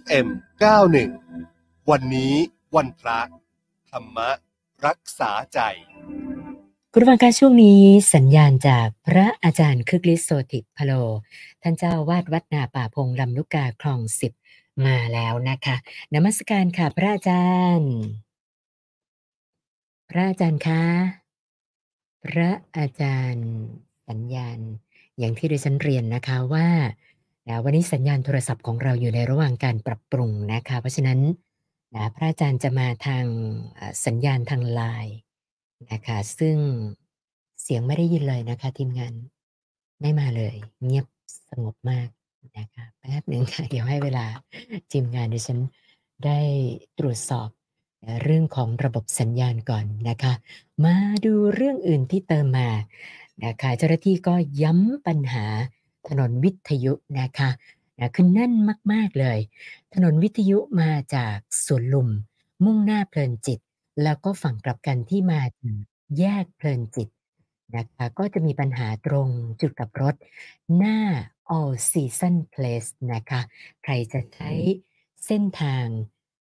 FM 91 วันนี้วันพระ ธรรมรักษาใจ คุณฟังการช่วงนี้สัญญาณจากพระอาจารย์คึกฤทธิ์โสติพโล ท่านเจ้าวาดวัดนาป่าพงลำลูกกาคลองสิบมาแล้วนะคะนมัสการค่ะพระอาจารย์ พระอาจารย์คะ พระอาจารย์สัญญาณ อย่างที่ดิฉันเรียนนะคะว่านะวันนี้สัญญาณโทรศัพท์ของเราอยู่ในระหว่างการปรับปรุงนะคะ เพราะฉะนั้นนะพระอาจารย์จะมาทางสัญญาณทางไลน์นะคะ ซึ่งเสียงไม่ได้ยินเลยนะคะ ทีมงานไม่มาเลย เงียบสงบมากนะคะแป๊บหนึ่งค่ะ เดี๋ยวให้เวลาทีมงานดิฉันได้ตรวจสอบเรื่องของระบบสัญญาณก่อนนะคะ มาดูเรื่องอื่นที่เติมมา นะคะเจ้าหน้าที่ก็ย้ำปัญหาถนนวิทยุนะคะนะคือแน่นมาก ๆ เลย ถนนวิทยุมาจากสวนลุม มุ่งหน้าเพลินจิต แล้วก็ฝั่งกลับกันที่มาถึงแยกเพลินจิตนะคะก็จะมีปัญหาตรงจุดกับรถ หน้า All Season Place นะคะ ใครจะใช้เส้นทาง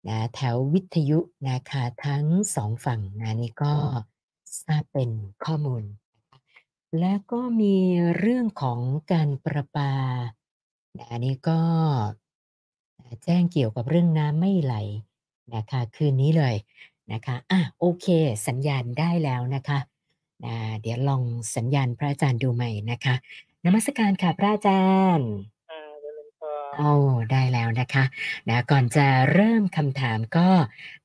นะแถววิทยุนะคะทั้งสองฝั่งนะนี่ก็ทราบเป็นข้อมูล แล้วก็มีเรื่องของการประปา อันนี้ก็แจ้งเกี่ยวกับเรื่องน้ำไม่ไหลนะคะคืนนี้เลยนะคะอะโอเค สัญญาณได้แล้วนะคะนะเดี๋ยวลองสัญญาณพระอาจารย์ดูใหม่นะคะนมัสการค่ะพระอาจารย์โอ้ได้แล้วนะคะนะก่อนจะเริ่มคำถามก็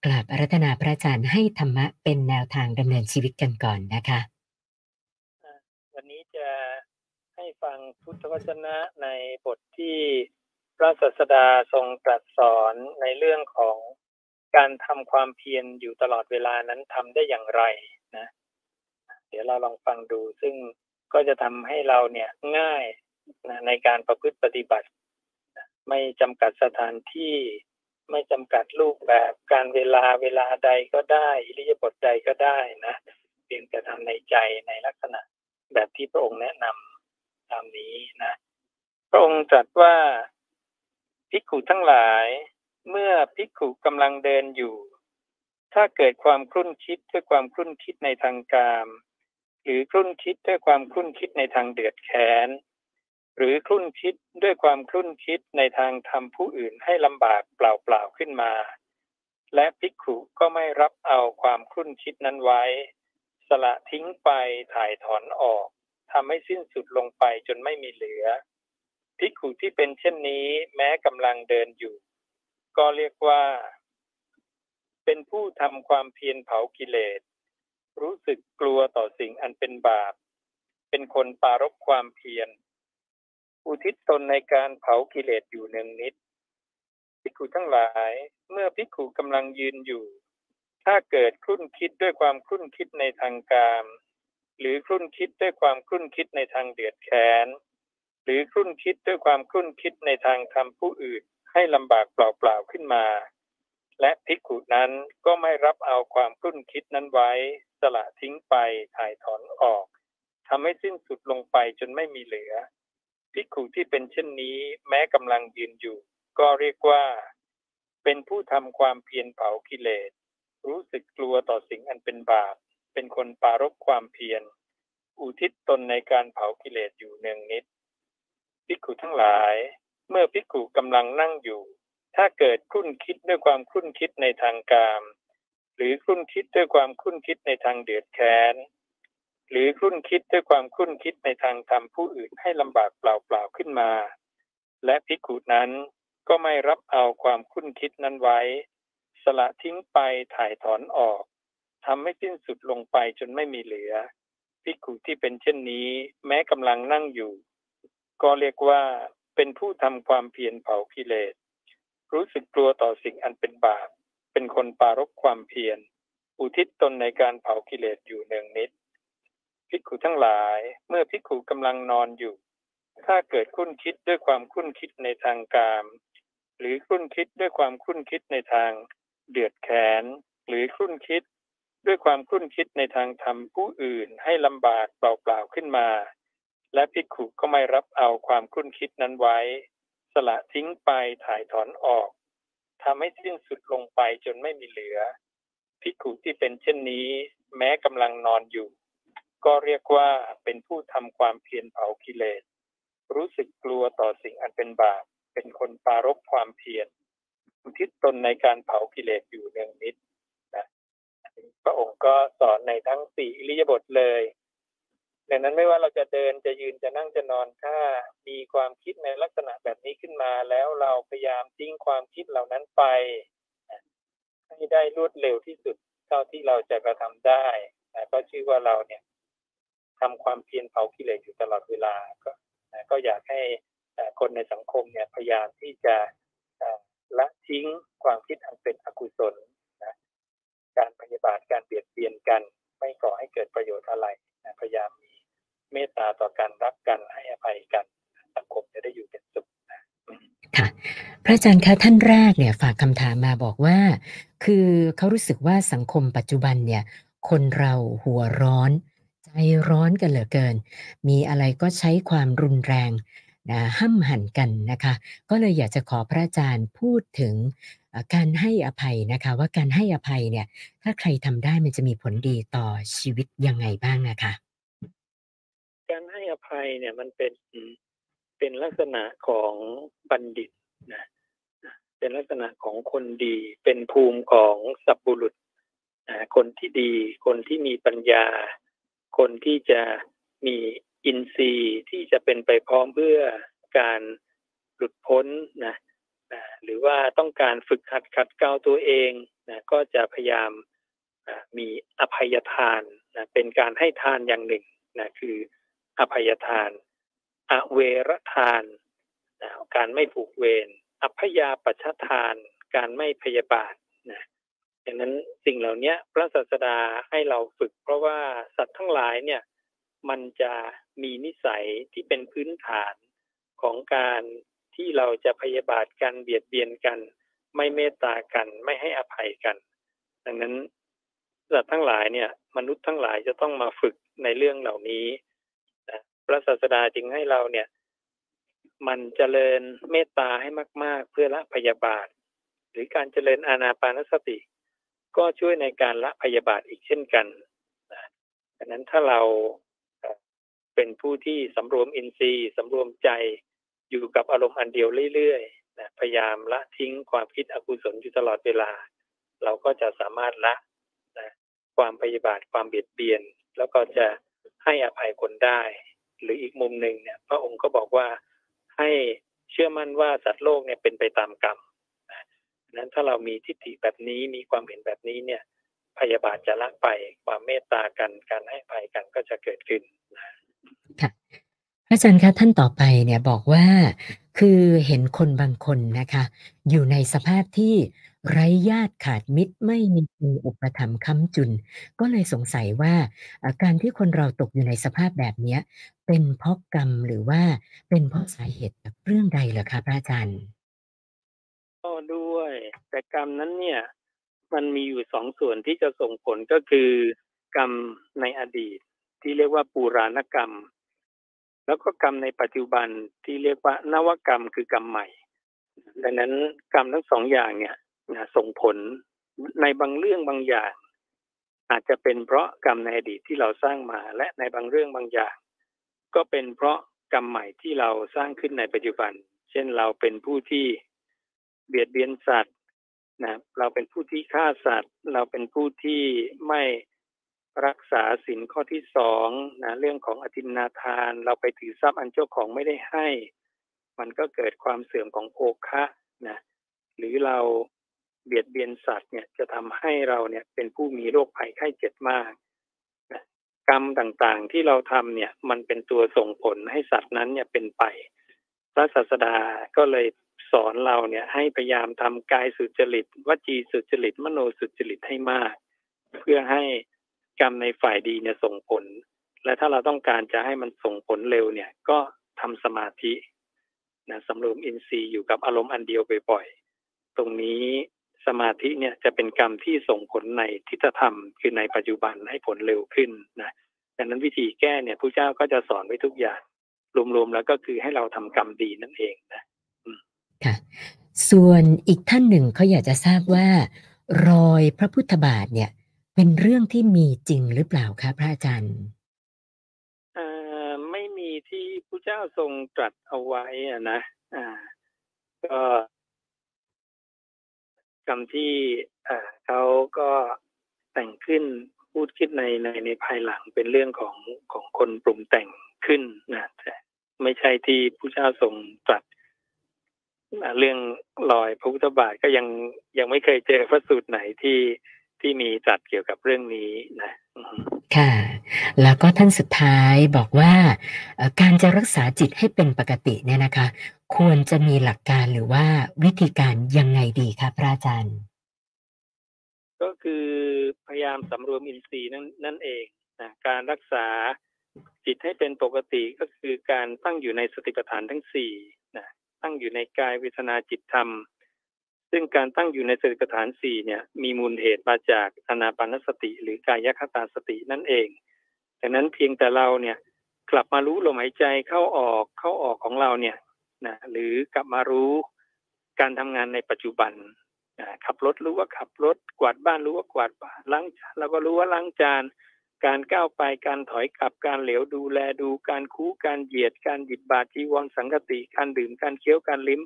กราบอารัธนาพระอาจารย์ให้ธรรมะเป็นแนวทางดำเนินชีวิตกันก่อนนะคะ ฟังพุทธวจนะในบทที่พระศาสดาทรงตรัสสอนในเรื่องของการทำความเพียรอยู่ตลอดเวลานั้นทำได้อย่างไรนะ เดี๋ยวเราลองฟังดูซึ่งก็จะทำให้เราเนี่ยง่ายนะในการประพฤติปฏิบัติ ไม่จำกัดสถานที่ ไม่จำกัดรูปแบบการเวลาเวลาใดก็ได้อิริยาบถใดก็ได้นะเพียงแต่ทำในใจในลักษณะแบบที่พระองค์แนะนำ ตามนี้นะพระองค์ตรัสว่าภิกขุทั้งหลาย เมื่อภิกขุกำลังเดินอยู่ ถ้าเกิดความครุ่นคิดด้วยความครุ่นคิดในทางกาม หรือครุ่นคิดด้วยความครุ่นคิดในทางเดือดแค้นหรือครุ่นคิดด้วยความครุ่นคิดในทางทำผู้อื่นให้ลำบากเปล่าๆขึ้นมา และภิกขุก็ไม่รับเอาความครุ่นคิดนั้นไว้ สละทิ้งไปถ่ายถอนออก ทำให้สิ้นสุดลงไปจนไม่มีเหลือภิกขุที่เป็นเช่นนี้แม้กำลังเดินอยู่ ก็เรียกว่า เป็นผู้ทำความเพียรเผากิเลส รู้สึกกลัวต่อสิ่งอันเป็นบาป เป็นคนปารบความเพียร อุทิศตนในการเผากิเลสอยู่หนึ่งนิดภิกขุทั้งหลาย เมื่อภิกขุกำลังยืนอยู่ ถ้าเกิดคุ้นคิดด้วยความคุ้นคิดในทางการ หรือครุ่นคิดด้วยความครุ่นคิดในทางเดือดแค้นหรือครุ่นคิดด้วยความครุ่นคิดในทางทำผู้อื่นให้ลำบากเปล่าๆขึ้นมา และภิกขุนั้นก็ไม่รับเอาความครุ่นคิดนั้นไว้ สละทิ้งไปถ่ายถอนออกทำให้สิ้นสุดลงไปจนไม่มีเหลือภิกขุที่เป็นเช่นนี้แม้กำลังยืนอยู่ ก็เรียกว่า เป็นผู้ทำความเพียรเผากิเลส รู้สึกกลัวต่อสิ่งอันเป็นบาป เป็นคนปารบความเพียร อุทิศตนในการเผากิเลสอยู่เนืองนิดภิกขุทั้งหลาย เมื่อภิกขุกำลังนั่งอยู่ ถ้าเกิดคุ้นคิดด้วยความคุ้นคิดในทางกาม หรือคุ้นคิดด้วยความคุ้นคิดในทางเดือดแค้น หรือคุ้นคิดด้วยความคุ้นคิดในทางทำผู้อื่นให้ลำบากเปล่าๆขึ้นมา และภิกขุนั้นก็ไม่รับเอาความคุ้นคิดนั้นไว้ สละทิ้งไปถ่ายถอนออก ทำให้สิ้นสุดลงไปจนไม่มีเหลือภิกขุที่เป็นเช่นนี้ แม้กำลังนั่งอยู่ ก็เรียกว่าเป็นผู้ทำความเพียรเผากิเลส รู้สึกกลัวต่อสิ่งอันเป็นบาป เป็นคนปารบความเพียร อุทิศตนในการเผากิเลสอยู่เนืองนิดภิกขุทั้งหลาย เมื่อภิกขุกำลังนอนอยู่ ถ้าเกิดคุ้นคิดด้วยความคุ้นคิดในทางกาม หรือคุ้นคิดด้วยความคุ้นคิดในทางเดือดแขน หรือคุ้นคิด ด้วยความคุ้นคิดในทางทำผู้อื่นให้ลำบากเปล่าๆขึ้นมา และภิกขุก็ไม่รับเอาความคุ้นคิดนั้นไว้ สละทิ้งไปถ่ายถอนออกทำให้สิ้นสุดลงไปจนไม่มีเหลือ ภิกขุที่เป็นเช่นนี้ แม้กำลังนอนอยู่ ก็เรียกว่าเป็นผู้ทำความเพียรเผากิเลส รู้สึกกลัวต่อสิ่งอันเป็นบาป เป็นคนปารบความเพียรอุทิศตนในการเผากิเลสอยู่เนืองนิด พระองค์ก็สอนในทั้งสี่อิริยาบถเลย ดังนั้นไม่ว่าเราจะเดินจะยืนจะนั่งจะนอนถ้ามีความคิดในลักษณะแบบนี้ขึ้นมา แล้วเราพยายามทิ้งความคิดเหล่านั้นไปให้ได้รวดเร็วที่สุดเท่าที่เราจะกระทำได้ก็ชื่อว่าเราเนี่ยทำความเพียรเผากิเลสอยู่ตลอดเวลาก็ก็อยากให้คนในสังคมเนี่ยพยายามที่จะละทิ้งความคิดอันเป็นอกุศล การพยาบาทการเบียดเบียนกัน ไม่ก่อให้เกิดประโยชน์อะไรนะพยายามมีเมตตาต่อกันรักกันให้อภัยกัน สังคมจะได้อยู่เป็นสุขนะค่ะ พระอาจารย์คะท่านแรกเนี่ยฝากคำถามมาบอกว่า คือเขารู้สึกว่าสังคมปัจจุบันเนี่ย คนเราหัวร้อน ใจร้อนกันเหลือเกิน มีอะไรก็ใช้ความรุนแรง นะห้ำหันกันนะคะ ก็เลยอยากจะขอพระอาจารย์พูดถึงการให้อภัยนะคะ ว่าการให้อภัยเนี่ย ถ้าใครทำได้มันจะมีผลดีต่อชีวิตยังไงบ้างนะคะการให้อภัยเนี่ยมันเป็นเป็นลักษณะของบัณฑิตนะเป็นลักษณะของคนดี เป็นภูมิของสัพบุรุษคนที่ดี คนที่มีปัญญา คนที่จะมี อินทรีย์ที่จะเป็นไปพร้อมเพื่อการหลุดพ้นนะหรือว่าต้องการฝึกหัดขัดเกลาตัวเองนะก็จะพยายามมีอภัยทานนะเป็นการให้ทานอย่างหนึ่งนะคืออภัยทานอเวรทานนะการไม่ผูกเวรอภยาปัชทาน การไม่พยาบาทนะดังนั้นสิ่งเหล่านี้พระศาสดาให้เราฝึก เพราะว่าสัตว์ทั้งหลายเนี่ย มันจะ มีนิสัยที่เป็นพื้นฐานของการที่เราจะพยาบาทกันเบียดเบียนกัน ไม่เมตตากัน ไม่ให้อภัยกัน ดังนั้นสัตว์ทั้งหลายเนี่ย มนุษย์ทั้งหลายจะต้องมาฝึกในเรื่องเหล่านี้พระศาสดาจึงให้เราเนี่ย มันเจริญเมตตาให้มาก ๆ เพื่อละพยาบาท หรือการเจริญอานาปานสติ ก็ช่วยในการละพยาบาทอีกเช่นกันดังนั้นถ้าเรา เป็นผู้ที่สำรวมอินทรีย์สำรวมใจอยู่กับอารมณ์อันเดียวเรื่อยๆนะพยายามละทิ้งความคิดอกุศลอยู่ตลอดเวลา เราก็จะสามารถละนะความพยาบาทความเบียดเบียน แล้วก็จะให้อภัยคนได้ หรืออีกมุมหนึ่งเนี่ย พระองค์ก็บอกว่าให้เชื่อมั่นว่าสัตว์โลกเนี่ยเป็นไปตามกรรมนั้นถ้าเรามีทิฏฐิแบบนี้มีความเห็นแบบนี้เนี่ยพยาบาทจะละไปความเมตตากันการให้ภัยกันก็จะเกิดขึ้นนะ ค่ะอาจารย์คะท่านต่อไปเนี่ยบอกว่าคือเห็นคนบางคนนะคะ อยู่ในสภาพที่ไร้ญาติขาดมิตรไม่มีคนอุปถัมภ์ค้ำจุน ก็เลยสงสัยว่าการที่คนเราตกอยู่ในสภาพแบบนี้เป็นเพราะกรรมหรือว่าเป็นเพราะสาเหตุเรื่องใดเหรอคะพระอาจารย์ก็ด้วย แต่กรรมนั้นเนี่ย มันมีอยู่สองส่วนที่จะส่งผลก็คือกรรมในอดีต ที่เรียกว่าปูราณกรรม แล้วก็กรรมในปัจจุบันที่เรียกว่านวกรรมคือกรรมใหม่ ดังนั้นกรรมทั้งสองอย่างเนี่ยส่งผลในบางเรื่องบางอย่าง อาจจะเป็นเพราะกรรมในอดีตที่เราสร้างมาและในบางเรื่องบางอย่าง ก็เป็นเพราะกรรมใหม่ที่เราสร้างขึ้นในปัจจุบัน เช่นเราเป็นผู้ที่เบียดเบียนสัตว์นะเราเป็นผู้ที่ฆ่าสัตว์ เราเป็นผู้ที่ไม่ รักษาสินข้อที่สองนะเรื่องของอธินาทาน เราไปถือทรัพย์อันเจ้าของไม่ได้ให้ มันก็เกิดความเสื่อมของโภคะนะหรือเราเบียดเบียนสัตว์เนี่ยจะทำให้เราเนี่ยเป็นผู้มีโรคภัยไข้เจ็บมากนะกรรมต่างๆที่เราทำเนี่ยมันเป็นตัวส่งผลให้สัตว์นั้นเนี่ยเป็นไป พระศาสดาก็เลยสอนเราเนี่ยให้พยายามทำกายสุจริตวจีสุจริต มโนสุจริตให้มาก เพื่อให้ กรรมในฝ่ายดีเนี่ยส่งผล และถ้าเราต้องการจะให้มันส่งผลเร็วเนี่ย ก็ทำสมาธินะสำรวมอินทรีย์อยู่กับอารมณ์อันเดียวบ่อยๆ ตรงนี้สมาธิเนี่ยจะเป็นกรรมที่ส่งผลในทิฏฐธรรม คือในปัจจุบันให้ผลเร็วขึ้นนะดังนั้นวิธีแก้เนี่ยพระเจ้าก็จะสอนไว้ทุกอย่าง รวมๆแล้วก็คือให้เราทำกรรมดีนั่นเองนะค่ะ ส่วนอีกท่านหนึ่งเขาอยากจะทราบว่า รอยพระพุทธบาทเนี่ย เป็นเรื่องที่มีจริงหรือเปล่าคะพระอาจารย์อ่าไม่มีที่พระเจ้าทรงตรัสเอาไว้อะนะอ่า ก็คำที่อ่าเขาก็แต่งขึ้นพูดขึ้นในในในภายหลังเป็นเรื่องของของคนปรุงแต่งขึ้นนะแต่ไม่ใช่ที่พระเจ้าทรงตรัสเรื่องรอยพระพุทธบาทก็ยังยังไม่เคยเจอพระสูตรไหนที่ ที่มีตรัสเกี่ยวกับเรื่องนี้นะอือฮึค่ะ แล้วก็ท่านสุดท้ายบอกว่าเอ่อการจะรักษาจิตให้เป็นปกติเนี่ยนะคะ ควรจะมีหลักการหรือว่าวิธีการยังไงดีคะพระอาจารย์ ก็คือพยายามสำรวมอินทรีย์นั่นนั่นเองนะการรักษาจิตให้เป็นปกติก็คือการตั้งอยู่ในสติปัฏฐานทั้งสี่นะตั้งอยู่ในกายเวทนาจิตธรรม ซึ่งการตั้งอยู่ในสติปัฏฐานสี่เนี่ยมีมูลเหตุมาจากอนาปานสติ หรือกายคตาสตินั่นเองดังนั้นเพียงแต่เราเนี่ยกลับมารู้ลมหายใจเข้าออกเข้าออกของเราเนี่ยนะหรือกลับมารู้การทำงานในปัจจุบันอ่าขับรถรู้ว่าขับรถกวาดบ้านรู้ว่ากวาดบ้านล้างจานเราก็รู้ว่าล้างจาน การก้าวไปการถอยกลับการเหลวดูแลดูการคู่การเหยียดการหยิบบาตรจีวรสังกติการดื่มการเคี้ยวการลิ้ม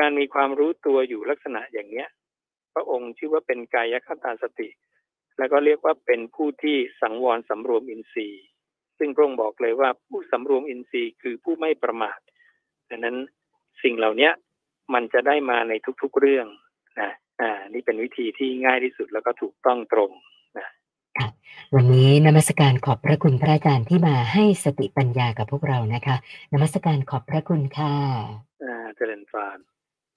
การมีความรู้ตัวอยู่ลักษณะอย่างเนี้ย พระองค์ชื่อว่าเป็นกายคตาสติ แล้วก็เรียกว่าเป็นผู้ที่สังวรสำรวมอินทรีย์ ซึ่งพระองค์บอกเลยว่าผู้สำรวมอินทรีย์คือผู้ไม่ประมาทดังนั้นสิ่งเหล่าเนี้ยมันจะได้มาในทุกๆเรื่องนะอ่า นี่เป็นวิธีที่ง่ายที่สุดแล้วก็ถูกต้องตรงนะวันนี้นมัสการขอบพระคุณพระอาจารย์ที่มาให้สติปัญญากับพวกเรานะคะ นมัสการขอบพระคุณค่ะอ่าเจริญฟาน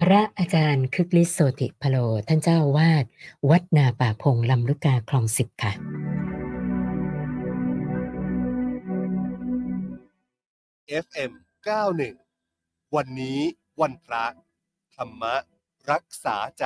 พระอาจารย์คึกฤทธิ์โสติพโลท่านเจ้าวาด วัดนาป่าพงลำลูกกาคลองสิบค่ะ FM 91 วันนี้วันพระ ธรรมรักษาใจ